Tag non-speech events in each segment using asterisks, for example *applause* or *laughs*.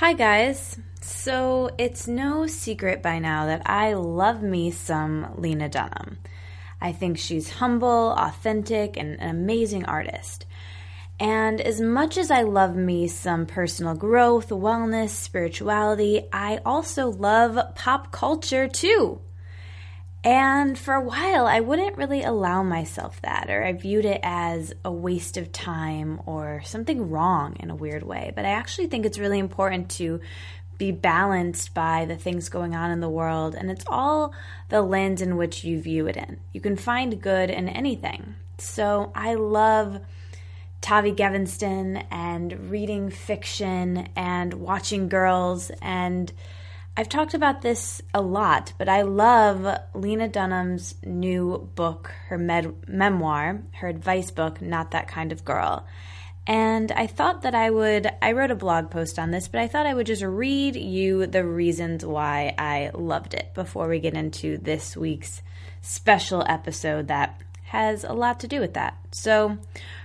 Hi, guys. So, it's no secret by now that I love me some Lena Dunham. I think she's humble, authentic, and an amazing artist. And as much as I love me some personal growth, wellness, spirituality, I also love pop culture too. And for a while, I wouldn't really allow myself that, or I viewed it as a waste of time or something wrong in a weird way. But I actually think it's really important to be balanced by the things going on in the world, and it's all the lens in which you view it in. You can find good in anything. So I love Tavi Gevinson and reading fiction and watching girls and I've talked about this a lot, but I love Lena Dunham's new book, her med- memoir, her advice book, Not That Kind of Girl. And I thought that I would, I wrote a blog post on this, but I thought I would just read you the reasons why I loved it before we get into this week's special episode that has a lot to do with that. So,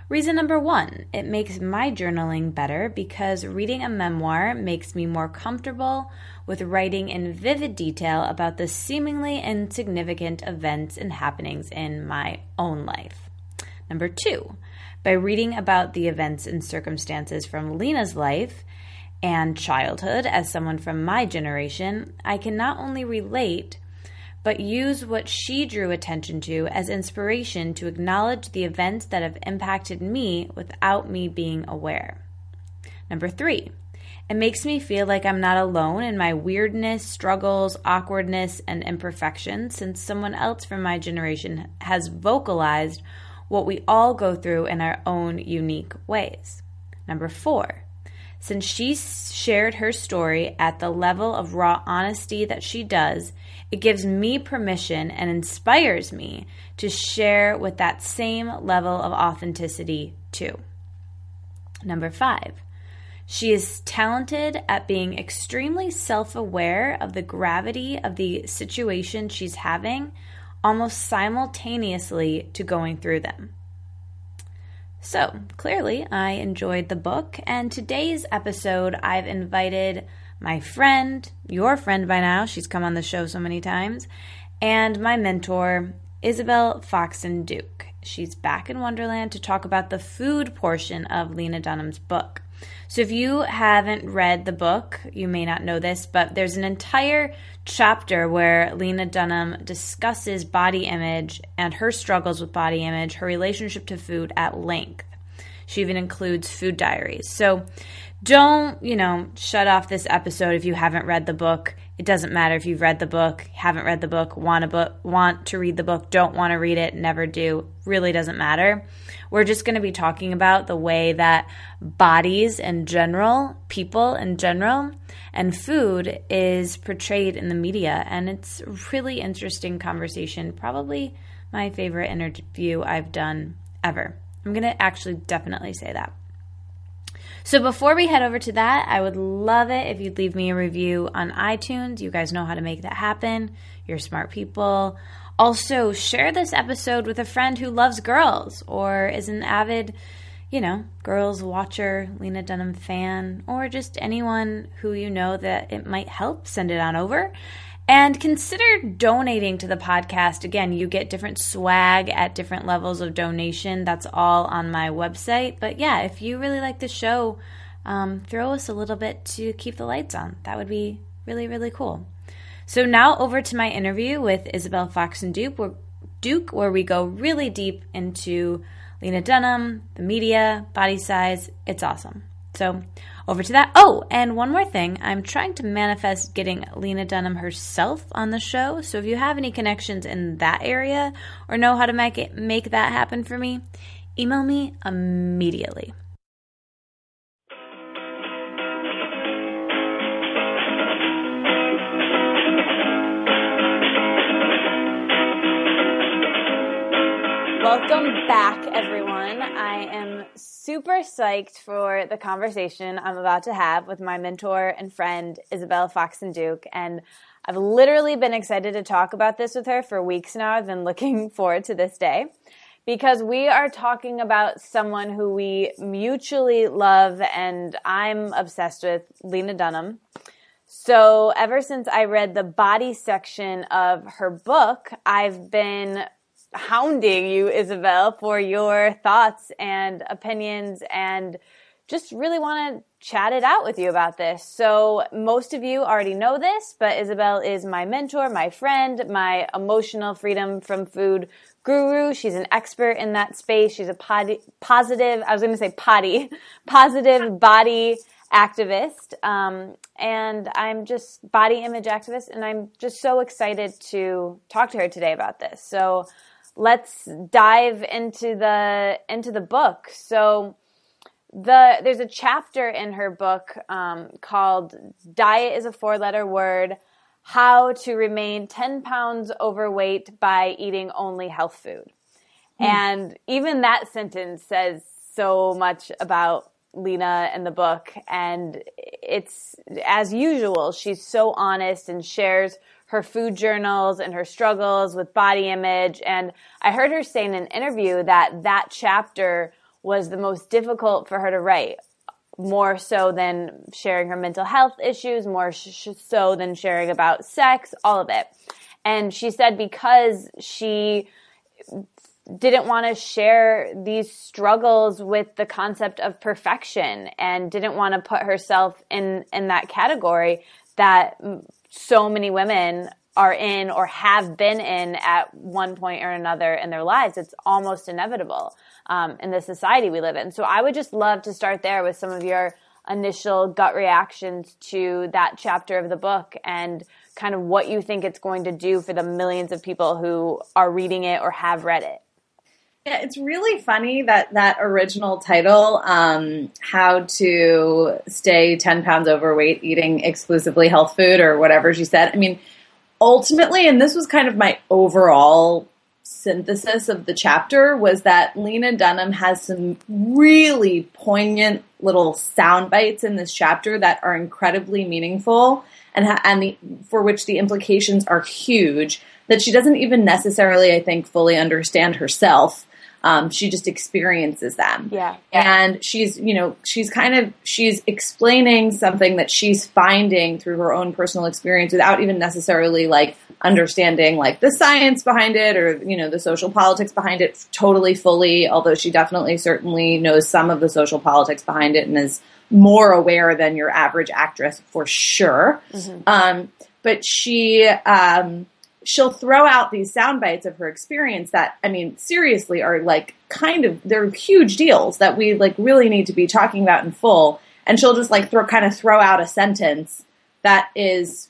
Reason number one, it makes my journaling better because reading a memoir makes me more comfortable with writing in vivid detail about the seemingly insignificant events and happenings in my own life. Number two, by reading about the events and circumstances from Lena's life and childhood as someone from my generation, I can not only relate but use what she drew attention to as inspiration to acknowledge the events that have impacted me without me being aware. Number three, it makes me feel like I'm not alone in my weirdness, struggles, awkwardness, and imperfections since someone else from my generation has vocalized what we all go through in our own unique ways. Number four, since she shared her story at the level of raw honesty that she does, it gives me permission and inspires me to share with that same level of authenticity too. Number five, she is talented at being extremely self aware of the gravity of the situation she's having almost simultaneously to going through them. So, clearly, I enjoyed the book, and today's episode, I've invited my friend, your friend by now, she's come on the show so many times, and my mentor, Isabel Foxen Duke. She's back in Wonderland to talk about the food portion of Lena Dunham's book. So, if you haven't read the book, you may not know this, but there's an entire chapter where Lena Dunham discusses body image and her struggles with body image, her relationship to food at length. She even includes food diaries. So, don't, you know, shut off this episode if you haven't read the book. It doesn't matter if you've read the book, haven't read the book, want to book, want to read the book, don't want to read it, never do. Really doesn't matter. We're just going to be talking about the way that bodies in general, people in general, and food is portrayed in the media and it's a really interesting conversation, probably my favorite interview I've done ever. I'm going to actually definitely say that. So before we head over to that, I would love it if you'd leave me a review on iTunes. You guys know how to make that happen. You're smart people. Also, share this episode with a friend who loves girls or is an avid, you know, girls watcher, Lena Dunham fan, or just anyone who you know that it might help. Send it on over. And consider donating to the podcast. Again, you get different swag at different levels of donation. That's all on my website. But yeah, if you really like the show, um, throw us a little bit to keep the lights on. That would be really, really cool. So now over to my interview with Isabel Foxen Duke, where, Duke, where we go really deep into Lena Dunham, the media, body size. It's awesome. So over to that. Oh, and one more thing. I'm trying to manifest getting Lena Dunham herself on the show. So if you have any connections in that area or know how to make it make that happen for me, email me immediately. Welcome back, everyone. I am super psyched for the conversation I'm about to have with my mentor and friend, Isabel Foxen Duke. And I've literally been excited to talk about this with her for weeks now. I've been *laughs* looking forward to this day because we are talking about someone who we mutually love and I'm obsessed with, Lena Dunham. So, ever since I read the body section of her book, I've been hounding you, Isabel, for your thoughts and opinions and just really want to chat it out with you about this. So, most of you already know this, but Isabel is my mentor, my friend, my emotional freedom from food guru. She's an expert in that space. She's a potty, positive, I was going to say potty, *laughs* positive body activist. Um, and I'm just body image activist. And I'm just so excited to talk to her today about this. So let's dive into the, into the book. So, the there's a chapter in her book um, called "Diet is a Four-Letter Word: How to Remain 10 Pounds Overweight by Eating Only Health Food." Mm. And even that sentence says so much about Lena and the book. And it's as usual, she's so honest and shares her food journals and her struggles with body image. And I heard her say in an interview that that chapter was the most difficult for her to write more so than sharing her mental health issues, more sh- so than sharing about sex, all of it. And she said because she didn't want to share these struggles with the concept of perfection and didn't want to put herself in in that category that so many women are in or have been in at one point or another in their lives. It's almost inevitable um, in the society we live in. So I would just love to start there with some of your initial gut reactions to that chapter of the book and kind of what you think it's going to do for the millions of people who are reading it or have read it. Yeah, it's really funny that that original title, um, "How to Stay Ten Pounds Overweight Eating Exclusively Health Food" or whatever she said. I mean, ultimately, and this was kind of my overall synthesis of the chapter was that Lena Dunham has some really poignant little sound bites in this chapter that are incredibly meaningful and and the, for which the implications are huge that she doesn't even necessarily I think fully understand herself um, she just experiences them. Yeah. And she's, you know, she's kind of, she's explaining something that she's finding through her own personal experience without even necessarily like understanding like the science behind it or, you know, the social politics behind it totally fully, although she definitely certainly knows some of the social politics behind it and is more aware than your average actress for sure. Mm-hmm. Um, but she, um, she'll throw out these sound bites of her experience that I mean seriously are like kind of they're huge deals that we like really need to be talking about in full. And she'll just like throw kind of throw out a sentence that is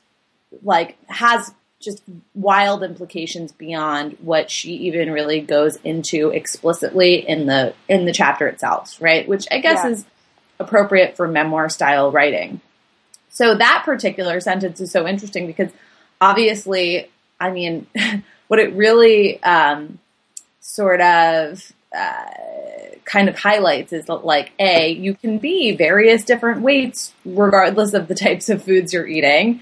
like has just wild implications beyond what she even really goes into explicitly in the in the chapter itself right? Which i guess yeah. is appropriate for memoir style writing. So that particular sentence is so interesting because obviously I mean, *laughs* what it really um, sort of uh, kind of highlights is that, like, A, you can be various different weights regardless of the *laughs* types of foods you're eating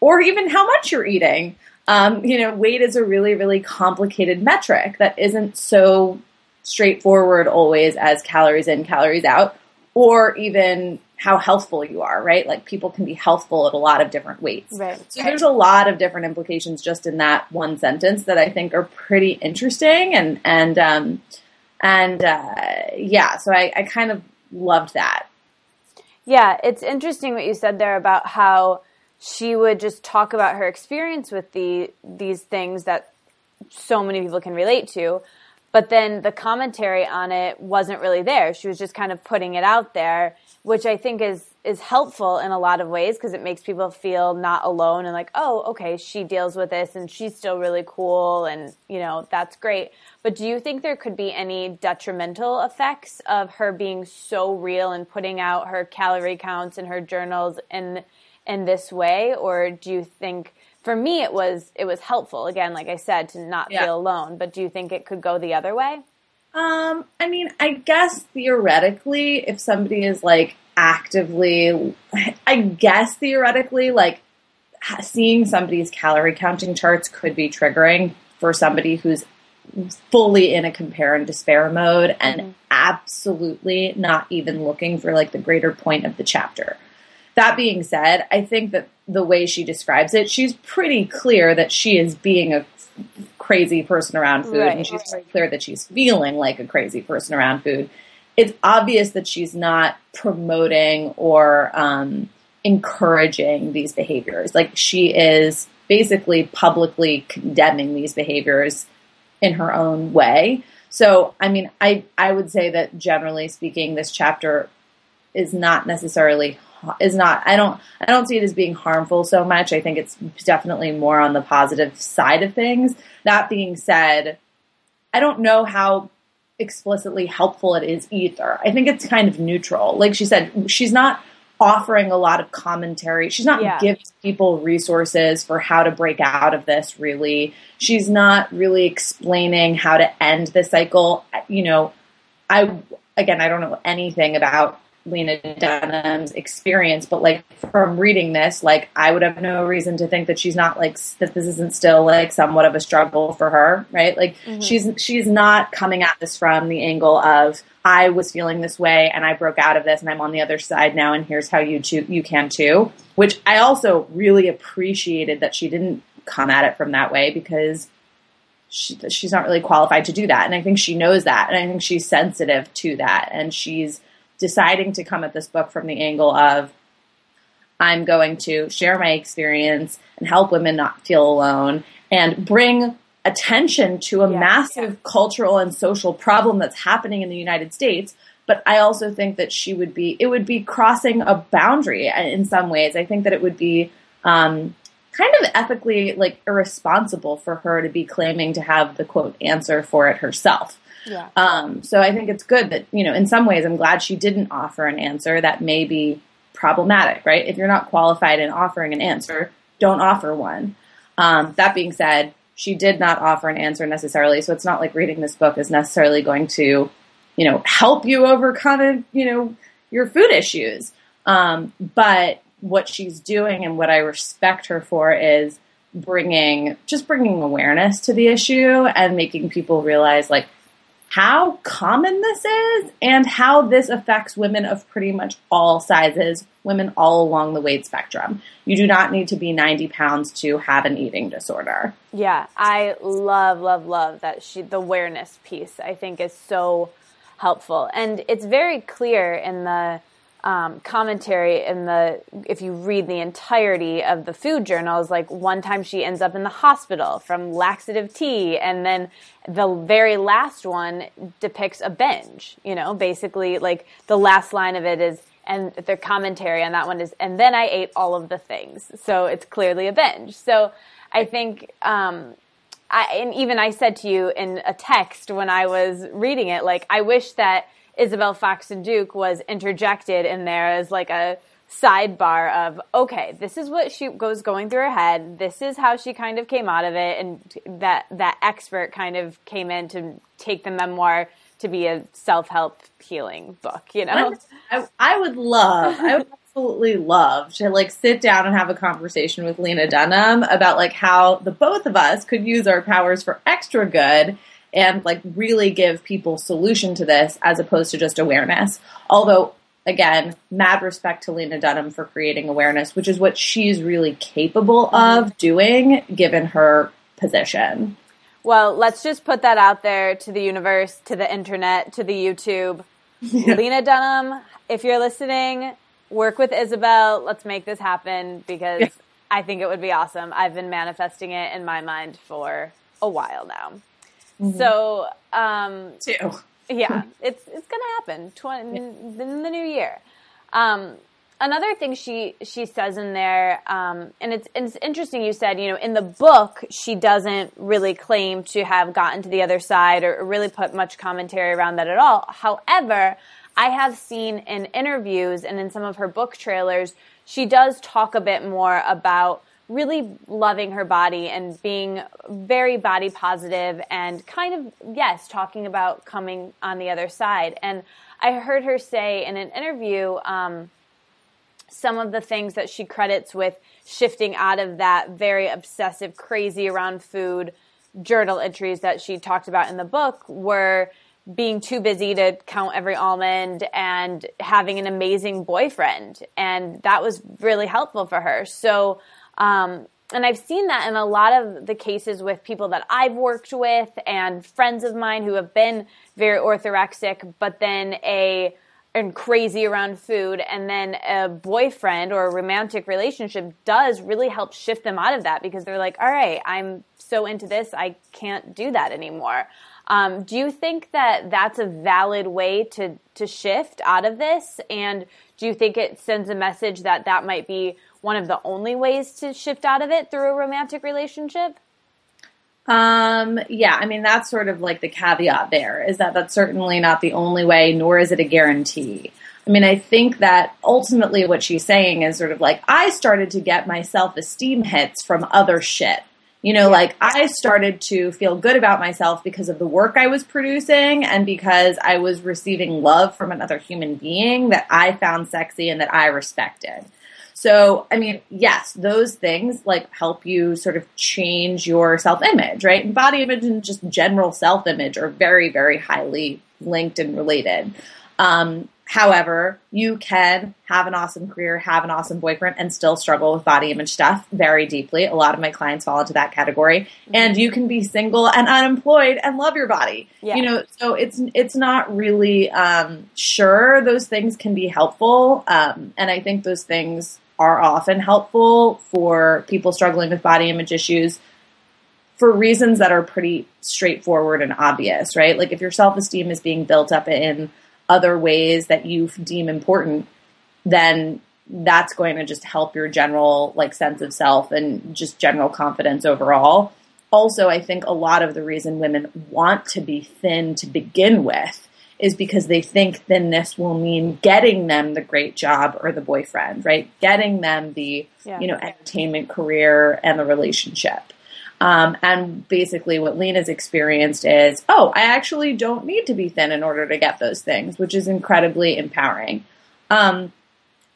or even how much you're eating. Um, you know, weight is a really, really complicated metric that isn't so straightforward always as calories in, calories out, or even how healthful you are, right? Like people can be healthful at a lot of different weights. Right. So there's a lot of different implications just in that one sentence that I think are pretty interesting and and um and uh, yeah, so I, I kind of loved that. Yeah, it's interesting what you said there about how she would just talk about her experience with the these things that so many people can relate to but then the commentary on it wasn't really there. She was just kind of putting it out there which I think is is helpful in a lot of ways because it makes people feel not alone and like, oh, okay, she deals with this and she's still really cool and you know that's great. But do you think there could be any detrimental effects of her being so real and putting out her calorie counts and her journals in in this way, or do you think? For me, it was it was helpful. Again, like I said, to not yeah. feel alone. But do you think it could go the other way? Um, I mean, I guess theoretically, if somebody is like actively, I guess theoretically, like seeing somebody's calorie counting charts could be triggering for somebody who's fully in a compare and despair mode and mm-hmm. absolutely not even looking for like the greater point of the chapter. That being said, I think that the way she describes it, she's pretty clear that she is being a crazy person around food right. and she's very clear that she's feeling like a crazy person around food. It's obvious that she's not promoting or um, encouraging these behaviors. Like she is basically publicly condemning these behaviors in her own way. So, I mean, I I would say that generally speaking, this chapter is not necessarily is not I don't I don't see it as being harmful so much. I think it's definitely more on the positive side of things. That being said, I don't know how explicitly helpful it is either. I think it's kind of neutral. Like she said, she's not offering a lot of commentary. She's not yeah. giving people resources for how to break out of this, really. She's not really explaining how to end the cycle. You know, I, again, I don't know anything about Lena Dunham's experience, but like from reading this, like I would have no reason to think that she's not like that this isn't still like somewhat of a struggle for her, right? Like mm-hmm. she's she's not coming at this from the angle of I was feeling this way and I broke out of this and I'm on the other side now and here's how you too, you can too, which I also really appreciated that she didn't come at it from that way because she, she's not really qualified to do that and I think she knows that and I think she's sensitive to that and she's deciding to come at this book from the angle of I'm going to share my experience and help women not feel alone and bring attention to a massive cultural and social problem that's happening in the United States. But I also think that she would be, it would be crossing a boundary in some ways. I think that it would be um, kind of ethically like irresponsible for her to be claiming to have the quote answer for it herself. Yeah. Um, so I think it's good that, you know, in some ways, I'm glad she didn't offer an answer that may be problematic, right? If you're not qualified in offering an answer, don't offer one. Um, that being said, she did not offer an answer necessarily, so it's not like reading this book is necessarily going to, you know, help you overcome, you know, your food issues. Um, but what she's doing and what I respect her for is bringing just bringing awareness to the issue and making people realize like how common this is and how this affects women of pretty much all sizes, women all along the weight spectrum. You do not need to be 90 pounds to have an eating disorder. Yeah, I love, love, love that she, the awareness piece I think is so helpful. And it's very clear in the um, commentary in the if you read the entirety of the food journals like one time she ends up in the hospital from laxative tea and then the very last one depicts a binge you know? Basically like the last line of it is and their commentary on that one is and then i ate all of the things. So it's clearly a binge. So i think um, I, and even I said to you in a text when I was reading it, like, I wish that Isabel Foxen Duke was interjected in there as like a sidebar of okay this is what she goes going through her head. This is how she kind of came out of it. And that that expert kind of came in to take the memoir to be a self-help healing book you know? I, I would love i would *laughs* absolutely love to like sit down and have a conversation with lena dunham about like how the both of us could use our powers for extra good and like really give people solution to this as opposed to just awareness. Although again, mad respect to Lena Dunham for creating awareness, which is what she's really capable of doing given her position. Well, let's just put that out there to the universe, to the internet, to the YouTube. Yeah. *laughs* Lena Dunham, if you're listening, work with Isabel. Let's make this happen because yeah. I think it would be awesome. I've been manifesting it in my mind for a while now. Mm-hmm. So, um, too. yeah, *laughs* it's it's gonna happen tw- in the new year. Um, another thing she she says in there, um, and it's it's interesting. You said you know in the book she doesn't really claim to have gotten to the other side or really put much commentary around that at all. However, I have seen in interviews and in some of her book trailers, she does talk a bit more about really loving her body and being very body positive and kind of, yes, talking about coming on the other side. And I heard her say in an interview um, some of the things that she credits with shifting out of that very obsessive, crazy around food journal entries that she talked about in the book were being too busy to count every almond and having an amazing boyfriend. And that was really helpful for her. So, um, and I've seen that in a lot of the cases with people that I've worked with and friends of mine who have been very orthorexic, but then a and crazy around food and then a boyfriend or a romantic relationship does really help shift them out of that because they're like all right i'm so into this i can't do that anymore. Um, do you think that that's a valid way to to shift out of this? And do you think it sends a message that that might be one of the only ways to shift out of it through a romantic relationship um, yeah, I mean, that's sort of like the caveat there is that that's certainly not the only way, nor is it a guarantee. I mean, I think that ultimately what she's saying is sort of like, I started to get my self esteem hits from other shit. You know, yeah. like I started to feel good about myself because of the work I was producing and because I was receiving love from another human being that I found sexy and that I respected. So, I mean, yes, those things like help you sort of change your self image, right? And body image and just general self image are very, very highly linked and related. Um, however, you can have an awesome career, have an awesome boyfriend, and still struggle with body image stuff very deeply. A lot of my clients fall into that category. Mm-hmm. And you can be single and unemployed and love your body. Yeah. You know, so it's it's not really um, sure those things can be helpful. Um, and I think those things are often helpful for people struggling with body image issues for reasons that are pretty straightforward and obvious, right? Like if your self esteem is being built up in other ways that you deem important, then that's going to just help your general like sense of self and just general confidence overall. Also, I think a lot of the reason women want to be thin to begin with is because they think thinness will mean getting them the great job or the boyfriend, right? Getting them the, yeah. you know, entertainment career and the relationship. Um, and basically what Lena's experienced is, oh, I actually don't need to be thin in order to get those things, which is incredibly empowering. Um,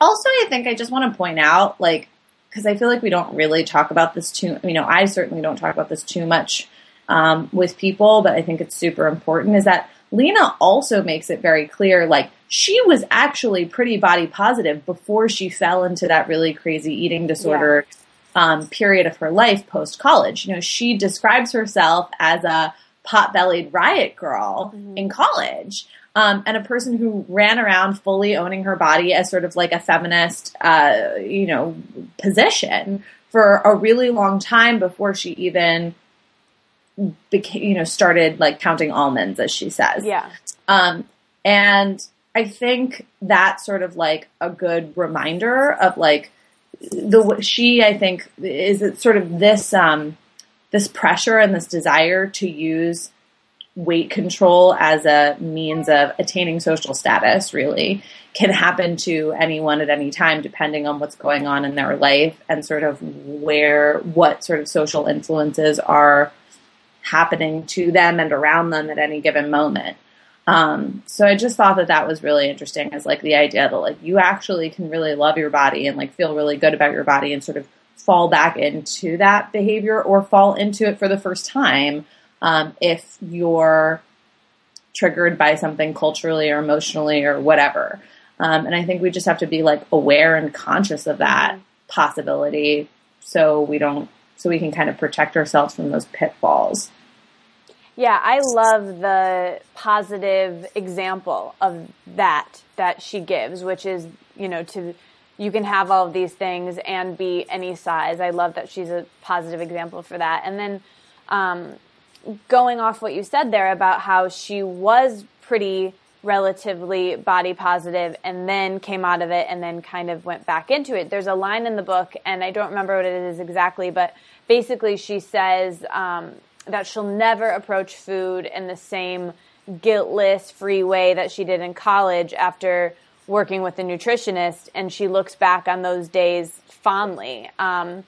also, I think I just want to point out, like, because I feel like we don't really talk about this too, you know, I certainly don't talk about this too much um, with people, but I think it's super important is that Lena also makes it very clear like she was actually pretty body positive before she fell into that really crazy eating disorder yeah. um, period of her life post college. You know, she describes herself as a pot bellied riot girl mm-hmm. in college. Um, and a person who ran around fully owning her body as sort of like a feminist, uh, you know, position for a really long time before she even became, you know, started like counting almonds, as she says. Yeah. Um, and I think that's sort of like a good reminder of like the she. I think is it sort of this um, this pressure and this desire to use weight control as a means of attaining social status really can happen to anyone at any time depending on what's going on in their life and sort of where what sort of social influences are happening to them and around them at any given moment. Um, so I just thought that that was really interesting as like the idea that like you actually can really love your body and like feel really good about your body and sort of fall back into that behavior or fall into it for the first time um, if you're triggered by something culturally or emotionally or whatever. Um, and I think we just have to be like aware and conscious of that possibility so we don't so we can kind of protect ourselves from those pitfalls. Yeah, I love the positive example of that that she gives, which is, you know, to you can have all of these things and be any size. I love that she's a positive example for that. And then um, going off what you said there about how she was pretty relatively body positive and then came out of it and then kind of went back into it. There's a line in the book, and I don't remember what it is exactly, but basically she says um, that she'll never approach food in the same guiltless, free way that she did in college after working with a nutritionist, and she looks back on those days fondly. Um,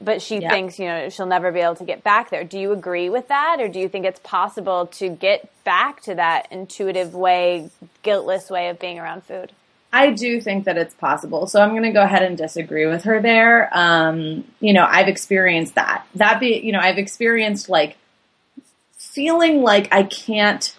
but she yeah. thinks you know she'll never be able to get back there. Do you agree with that, or do you think it's possible to get back to that intuitive way, guiltless way of being around food? I do think that it's possible. So I'm going to go ahead and disagree with her there. Um, you know, I've experienced that. That be, you know, I've experienced like feeling like I can't.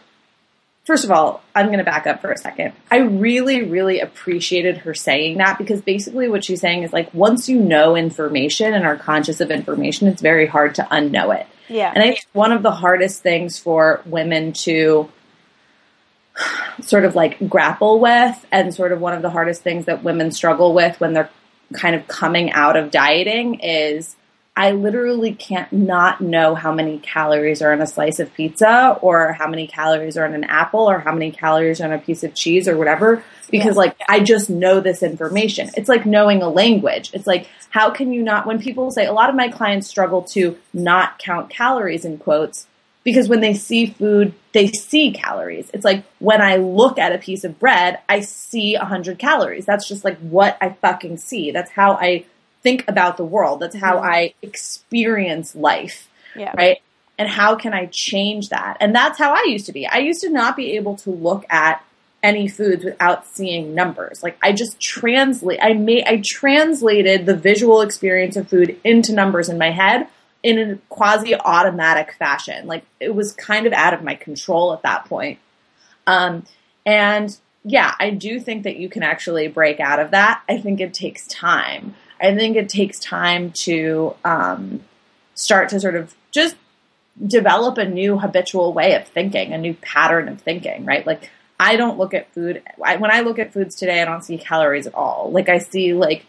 First of all, I'm going to back up for a second. I really, really appreciated her saying that because basically what she's saying is like once you know information and are conscious of information, it's very hard to unknow it. Yeah. And I think one of the hardest things for women to sort of like grapple with, and sort of one of the hardest things that women struggle with when they're kind of coming out of dieting is I literally can't not know how many calories are in a slice of pizza or how many calories are in an apple or how many calories are in a piece of cheese or whatever because Yeah. like I just know this information. It's like knowing a language. It's like how can you not when people say a lot of my clients struggle to not count calories in quotes because when they see food, they see calories. It's like when I look at a piece of bread, I see 100 calories. That's just like what I fucking see. That's how I think about the world. That's how mm-hmm. I experience life, Yeah. right? And how can I change that? And that's how I used to be. I used to not be able to look at any foods without seeing numbers. Like I just translate I made I translated the visual experience of food into numbers in my head in a quasi automatic fashion. Like it was kind of out of my control at that point. Um, and yeah, I do think that you can actually break out of that. I think it takes time. I think it takes time to um, start to sort of just develop a new habitual way of thinking, a new pattern of thinking, right? Like I don't look at food I, when I look at foods today. I don't see calories at all. Like I see like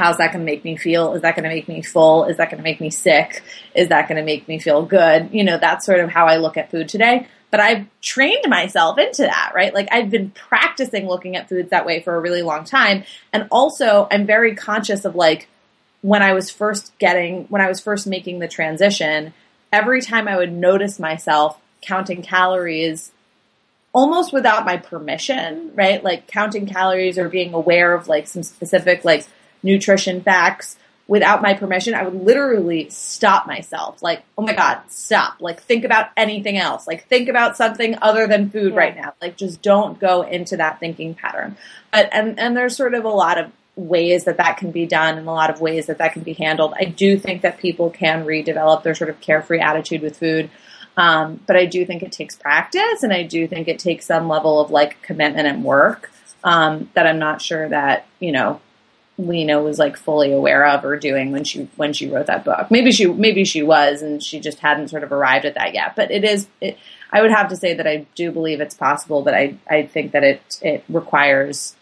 how's that going to make me feel? Is that going to make me full? Is that going to make me sick? Is that going to make me feel good? You know, that's sort of how I look at food today. But I've trained myself into that, right? Like I've been practicing looking at foods that way for a really long time. And also I'm very conscious of like when I was first getting, when I was first making the transition, every time I would notice myself counting calories almost without my permission, right? Like counting calories or being aware of like some specific like nutrition facts without my permission, I would literally stop myself. Like, oh my God, stop. Like, think about anything else. Like, think about something other than food Yeah. right now. Like, just don't go into that thinking pattern. But, and, and there's sort of a lot of ways that that can be done and a lot of ways that that can be handled. I do think that people can redevelop their sort of carefree attitude with food. Um, but I do think it takes practice and I do think it takes some level of like commitment and work um, that I'm not sure that, you know, Lena was like fully aware of or doing when she when she wrote that book. Maybe she maybe she was and she just hadn't sort of arrived at that yet. But it is it, I would have to say that I do believe it's possible, but I I think that it it requires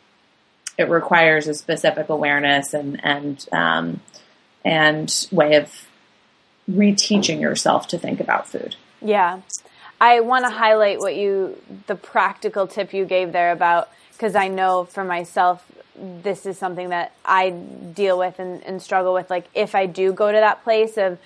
it requires a specific awareness and and um, and way of reteaching yourself to think about food. Yeah. I want to highlight what you, the practical tip you gave there about, because I know for myself, this is something that I deal with and, and struggle with. Like, if I do go to that place of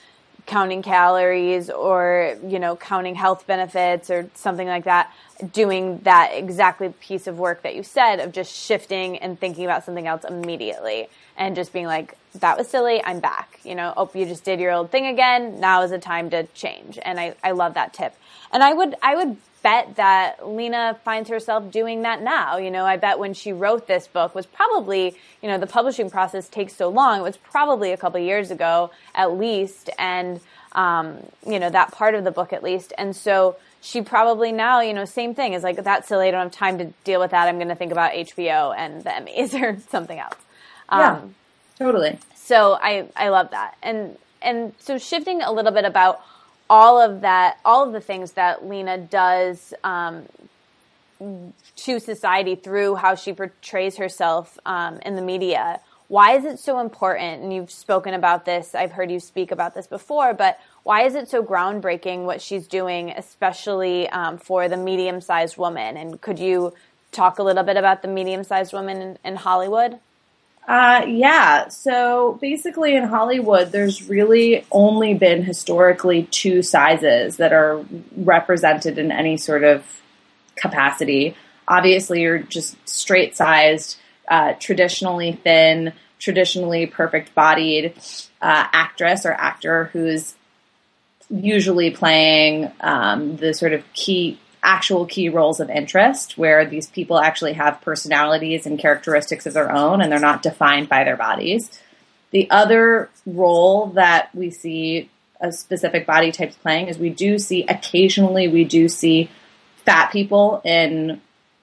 counting calories or, you know, counting health benefits or something like that, doing that exactly piece of work that you said of just shifting and thinking about something else immediately and just being like, that was silly, I'm back. You know, oh, you just did your old thing again. Now is the time to change. And I, I love that tip. And I would, I would bet that Lena finds herself doing that now. You know, I bet when she wrote this book was probably, you know, the publishing process takes so long. It was probably a couple years ago at least. And, um, you know, that part of the book at least. And so she probably now, you know, same thing is like, that's silly. I don't have time to deal with that. I'm going to think about HBO and the Emmys *laughs* or something else. Yeah, Um, totally. so I I love that. And and so shifting a little bit about all of that, all of the things that Lena does um, to society through how she portrays herself um, in the media. Why is it so important? And you've spoken about this. I've heard you speak about this before, but why is it so groundbreaking what she's doing, especially um, for the medium-sized woman? And could you talk a little bit about the medium-sized woman in, in Hollywood? Uh, yeah. So basically, in Hollywood, there's really only been historically two sizes that are represented in any sort of capacity. Obviously, you're just straight sized, uh, traditionally thin, traditionally perfect bodied uh, actress or actor who's usually playing um, the sort of key actual key roles of interest where these people actually have personalities and characteristics of their own and they're not defined by their bodies. The other role that we see a specific body types playing is we do see occasionally we do see fat people in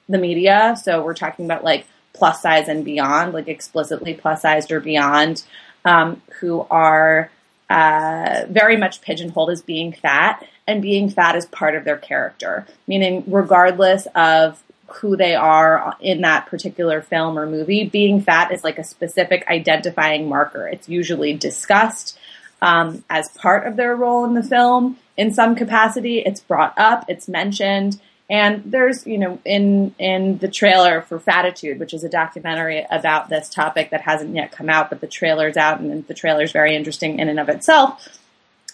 the media. So we're talking about like plus size and beyond, like explicitly plus sized or beyond, um, who are uh, very much pigeonholed as being fat, and being fat is part of their character, meaning regardless of who they are in that particular film or movie, being fat is like a specific identifying marker. It's usually discussed um, as part of their role in the film in some capacity. It's brought up, it's mentioned. And there's, you know, in in the trailer for Fattitude, which is a documentary about this topic that hasn't yet come out, but the trailer's out, and the trailer's very interesting in and of itself.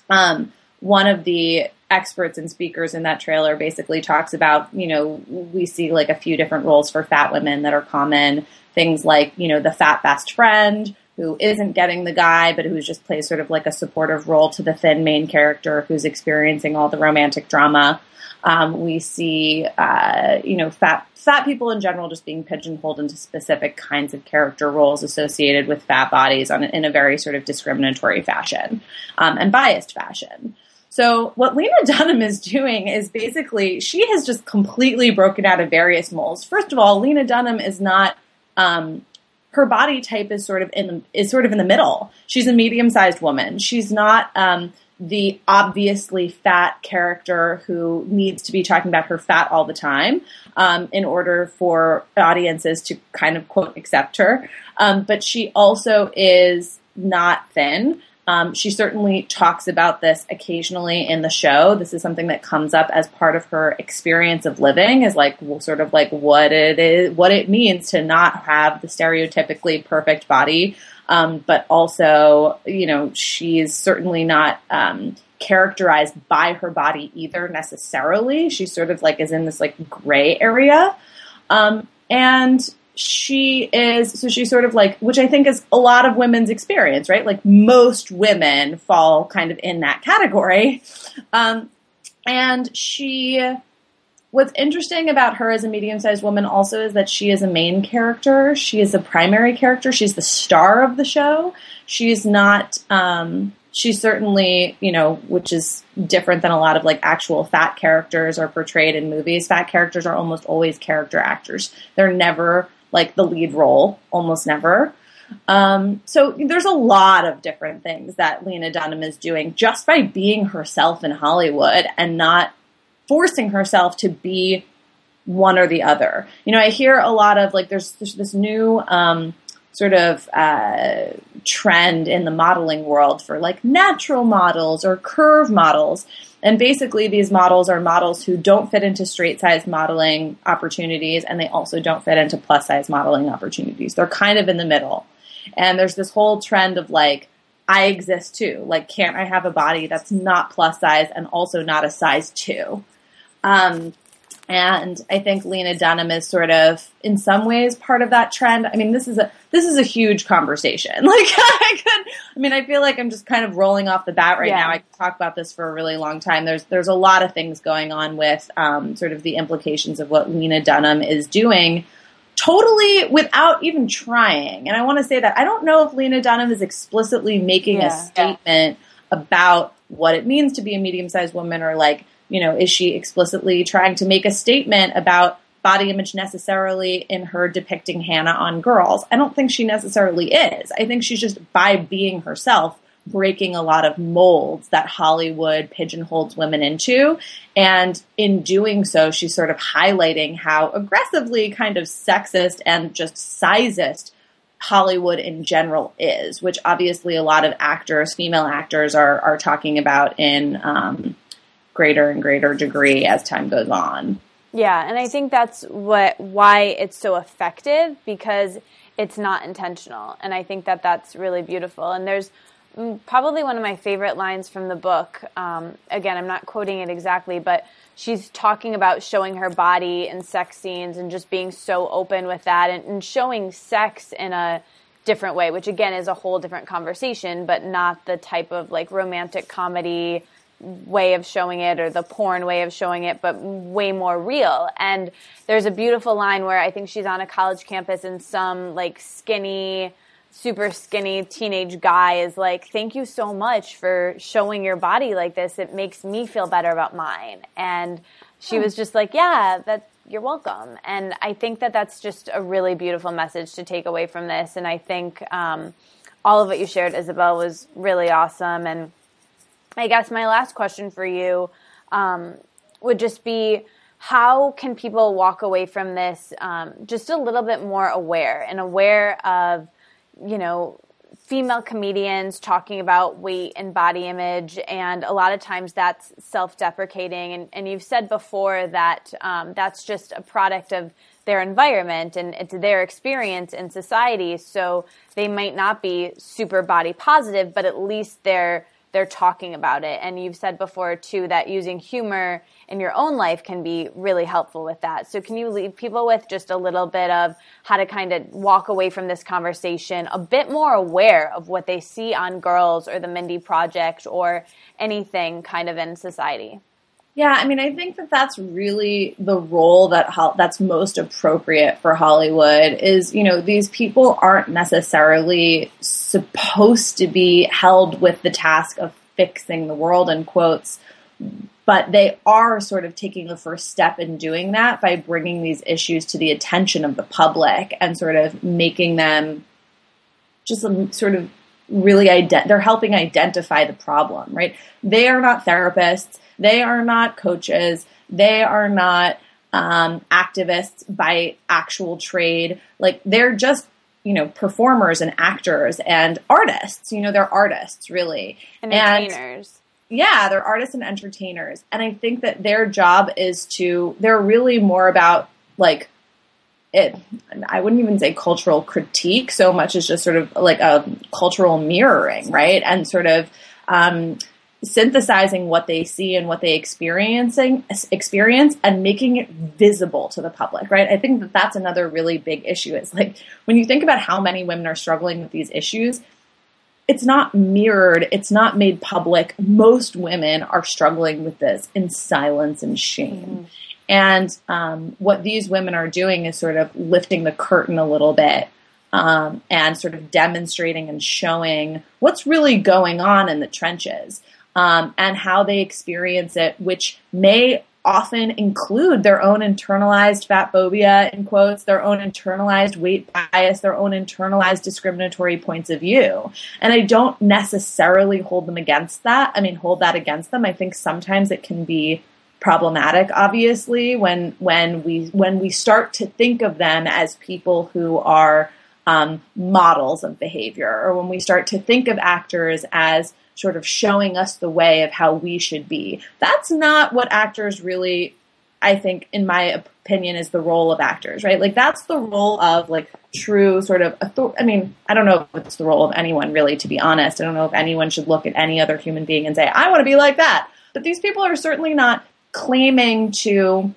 Um, one of the experts and speakers in that trailer basically talks about, you know, we see like a few different roles for fat women that are common. Things like, you know, the fat best friend who isn't getting the guy, but who's just plays sort of like a supportive role to the thin main character who's experiencing all the romantic drama. Um, we see, uh, you know, fat fat people in general just being pigeonholed into specific kinds of character roles associated with fat bodies on, in a very sort of discriminatory fashion um, and biased fashion. So what Lena *laughs* Dunham is doing is basically she has just completely broken out of various molds. First of all, Lena Dunham is not um, her body type is sort of in the, is sort of in the middle. She's a medium sized woman. She's not um, the obviously fat character who needs to be talking about her fat all the time um, in order for audiences to kind of quote accept her. Um, but she also is not thin. Um, she certainly talks about this occasionally in the show. This is something that comes up as part of her experience of living, is like sort of like what it is, what it means to not have the stereotypically perfect body um, but also, you know, she is certainly not um, characterized by her body either necessarily. She sort of like is in this like gray area. Um, and she is, so she's sort of like, which I think is a lot of women's experience, right? Like most women fall kind of in that category. Um, and she What's interesting about her as a medium sized woman also is that she is a main character. She is a primary character. She's the star of the show. She's not, um, she's certainly, you know, which is different than a lot of like actual fat characters are portrayed in movies. Fat characters are almost always character actors. They're never like the lead role, almost never. Um, so there's a lot of different things that Lena Dunham is doing just by being herself in Hollywood and not forcing herself to be one or the other. You know, I hear a lot of like there's, there's this new um, sort of uh, trend in the modeling world for like natural models or curve models. And basically, these models are models who don't fit into straight size modeling opportunities and they also don't fit into plus size modeling opportunities. They're kind of in the middle. And there's this whole trend of like, I exist too. Like, can't I have a body that's not plus size and also not a size two? Um, and I think Lena Dunham is sort of, in some ways, part of that trend. I mean, this is a this is a huge conversation. *laughs* Like, I could, I mean, I feel like I'm just kind of rolling off the bat right yeah. now. I could talk about this for a really long time. There's there's a lot of things going on with um, sort of the implications of what Lena Dunham is doing, totally without even trying. And I want to say that I don't know if Lena Dunham is explicitly making yeah. a statement about what it means to be a medium sized woman or like you know, is she explicitly trying to make a statement about body image necessarily in her depicting Hannah on girls? I don't think she necessarily is. I think she's just by being herself breaking a lot of molds that Hollywood pigeonholes women into. And in doing so, she's sort of highlighting how aggressively kind of sexist and just sizist Hollywood in general is, which obviously a lot of actors, female actors, are are talking about in um, greater and greater degree as time goes on. Yeah, and I think that's what why it's so effective because it's not intentional, and I think that that's really beautiful. And there's mm, probably one of my favorite lines from the book. Um, again, I'm not quoting it exactly, but she's talking about showing her body in sex scenes and just being so open with that and, and showing sex in a different way, which again is a whole different conversation, but not the type of like romantic comedy way of showing it or the porn way of showing it, but way more real. And there's a beautiful line where I think she's on a college campus and some like skinny super skinny teenage guy is like, thank you so much for showing your body like this. It makes me feel better about mine. And she was just like, yeah, that you're welcome. And I think that that's just a really beautiful message to take away from this. And I think um, all of what you shared, Isabel, was really awesome. And I guess my last question for you um, would just be how can people walk away from this um, just a little bit more aware and aware of you know, female comedians talking about weight and body image, and a lot of times that's self deprecating. And, and, you've said before that um, that's just a product of their environment and it's their experience in society. So they might not be super body positive, but at least they're they're talking about it. And you've said before too that using humor in your own life can be really helpful with that. So can you leave people with just a little bit of how to kind of walk away from this conversation a bit more aware of what they see on Girls or the Mindy Project or anything kind of in society? Yeah, I mean, I think that that's really the role that ho- that's most appropriate for Hollywood. Is you know these people aren't necessarily supposed to be held with the task of fixing the world in quotes, but they are sort of taking the first step in doing that by bringing these issues to the attention of the public and sort of making them just sort of really ident- they're helping identify the problem, right? They are not therapists they are not coaches. They are not um, activists by actual trade. Like they're just you know performers and actors and artists. You know they're artists really and entertainers. And, yeah, they're artists and entertainers, and I think that their job is to. They're really more about like it, I wouldn't even say cultural critique so much as just sort of like a cultural mirroring, right? And sort of um, synthesizing what they see and what they experiencing experience and making it visible to the public right i think that that's another really big issue is like when you think about how many women are struggling with these issues it's not mirrored it's not made public most women are struggling with this in silence and shame mm-hmm. And um, what these women are doing is sort of lifting the curtain a little bit um, and sort of demonstrating and showing what's really going on in the trenches um, and how they experience it, which may often include their own internalized fat phobia, in quotes, their own internalized weight bias, their own internalized discriminatory points of view. And I don't necessarily hold them against that. I mean, hold that against them. I think sometimes it can be problematic obviously when when we when we start to think of them as people who are um, models of behavior or when we start to think of actors as sort of showing us the way of how we should be. That's not what actors really, I think, in my opinion, is the role of actors, right? Like that's the role of like true sort of author- I mean, I don't know if it's the role of anyone really, to be honest. I don't know if anyone should look at any other human being and say, I want to be like that. But these people are certainly not claiming to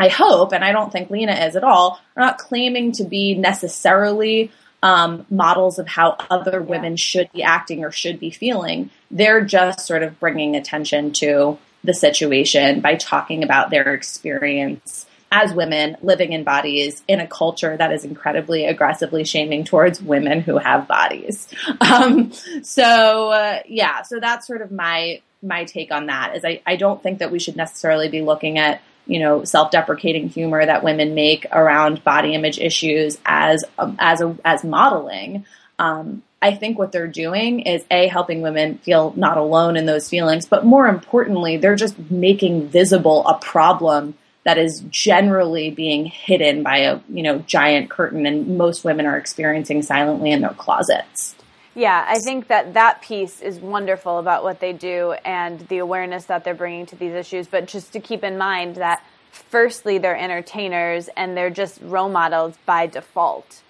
I hope, and I don't think Lena is at all, are not claiming to be necessarily um, models of how other women yeah. should be acting or should be feeling. They're just sort of bringing attention to the situation by talking about their experience as women living in bodies in a culture that is incredibly aggressively shaming towards women who have bodies. *laughs* Um, so uh, yeah, so that's sort of my my take on that. Is I, I don't think that we should necessarily be looking at you know self-deprecating humor that women make around body image issues as um, as a as modeling. Um, I think what they're doing is a helping women feel not alone in those feelings, but more importantly, they're just making visible a problem that is generally being hidden by a you know giant curtain, and most women are experiencing silently in their closets. Yeah, I think that that piece is wonderful about what they do and the awareness that they're bringing to these issues. But just to keep in mind that, firstly, they're entertainers and they're just role models by default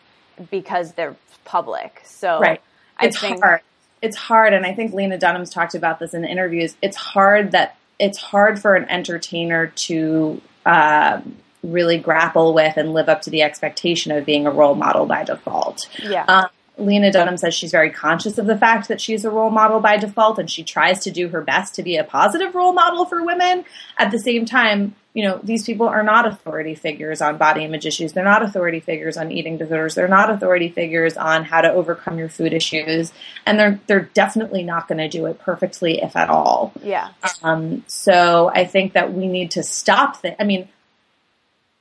because they're public. So, right. it's think- hard. It's hard, and I think Lena Dunham's talked about this in the interviews. It's hard that it's hard for an entertainer to uh, really grapple with and live up to the expectation of being a role model by default. Yeah. Um, Lena Dunham says she's very conscious of the fact that she's a role model by default and she tries to do her best to be a positive role model for women. At the same time, you know, these people are not authority figures on body image issues. They're not authority figures on eating disorders. They're not authority figures on how to overcome your food issues. And they're they're definitely not going to do it perfectly, if at all. Yeah. Um, so I think that we need to stop that. I mean,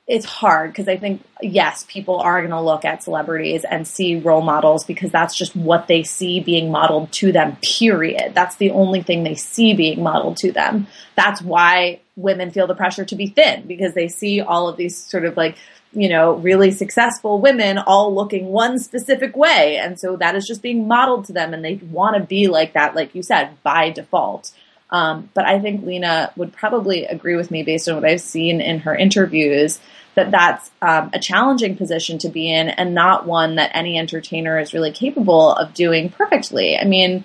it's hard because I think yes, people are going to look at celebrities and see role models because that's just what they see being modeled to them. Period. That's the only thing they see being modeled to them. That's why women feel the pressure to be thin because they see all of these sort of like you know really successful women all looking one specific way, and so that is just being modeled to them, and they want to be like that, like you said, by default. Um, but I think Lena would probably agree with me based on what I've seen in her interviews that that's um, a challenging position to be in and not one that any entertainer is really capable of doing perfectly. I mean,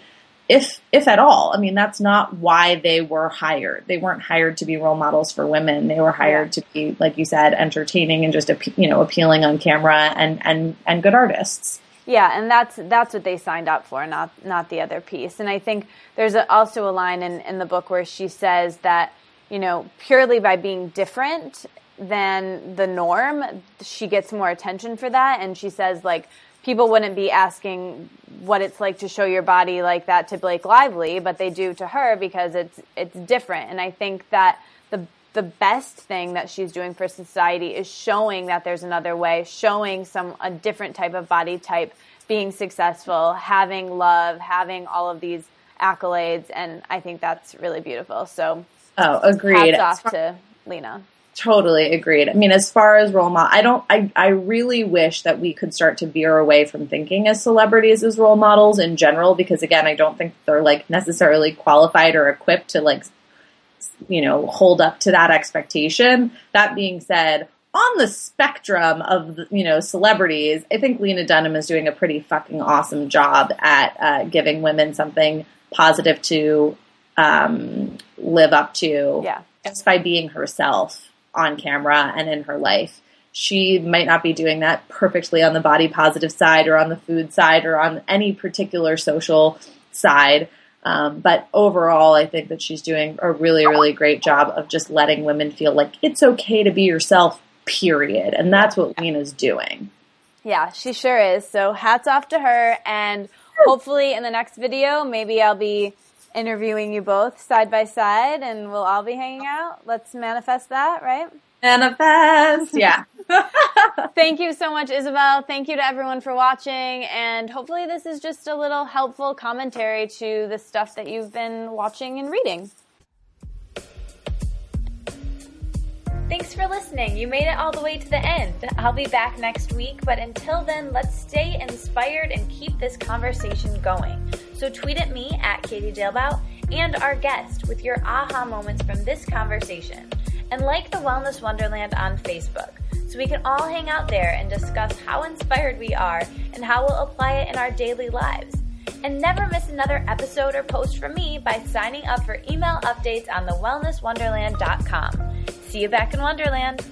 if if at all. I mean, that's not why they were hired. They weren't hired to be role models for women. They were hired to be, like you said, entertaining and just you know appealing on camera and and and good artists. Yeah, and that's that's what they signed up for, not not the other piece. And I think there's a, also a line in in the book where she says that you know purely by being different than the norm, she gets more attention for that. And she says, like, people wouldn't be asking what it's like to show your body like that to Blake Lively, but they do to her because it's it's different. And I think that the the best thing that she's doing for society is showing that there's another way, showing some a different type of body type being successful, having love, having all of these accolades, and I think that's really beautiful. So, oh, agreed. Hats off to Lena. Totally agreed. I mean, as far as role model, I don't. I I really wish that we could start to veer away from thinking as celebrities as role models in general, because again, I don't think they're like necessarily qualified or equipped to like, you know, hold up to that expectation. That being said, on the spectrum of you know celebrities, I think Lena Dunham is doing a pretty fucking awesome job at uh, giving women something positive to um, live up to. Yeah. Just by being herself on camera and in her life. She might not be doing that perfectly on the body positive side or on the food side or on any particular social side. Um, but overall, I think that she's doing a really, really great job of just letting women feel like it's okay to be yourself, period. And that's what Lena's doing. Yeah, she sure is. So hats off to her. And hopefully in the next video, maybe I'll be interviewing you both side by side and we'll all be hanging out. Let's manifest that, right? Manifest. Yeah. *laughs* Thank you so much, Isabel. Thank you to everyone for watching. And hopefully, this is just a little helpful commentary to the stuff that you've been watching and reading. Thanks for listening. You made it all the way to the end. I'll be back next week, but until then, let's stay inspired and keep this conversation going. So tweet at me at Katie Dalebout and our guest with your aha moments from this conversation. And like the Wellness Wonderland on Facebook so we can all hang out there and discuss how inspired we are and how we'll apply it in our daily lives. And never miss another episode or post from me by signing up for email updates on thewellnesswonderland.com. See you back in Wonderland.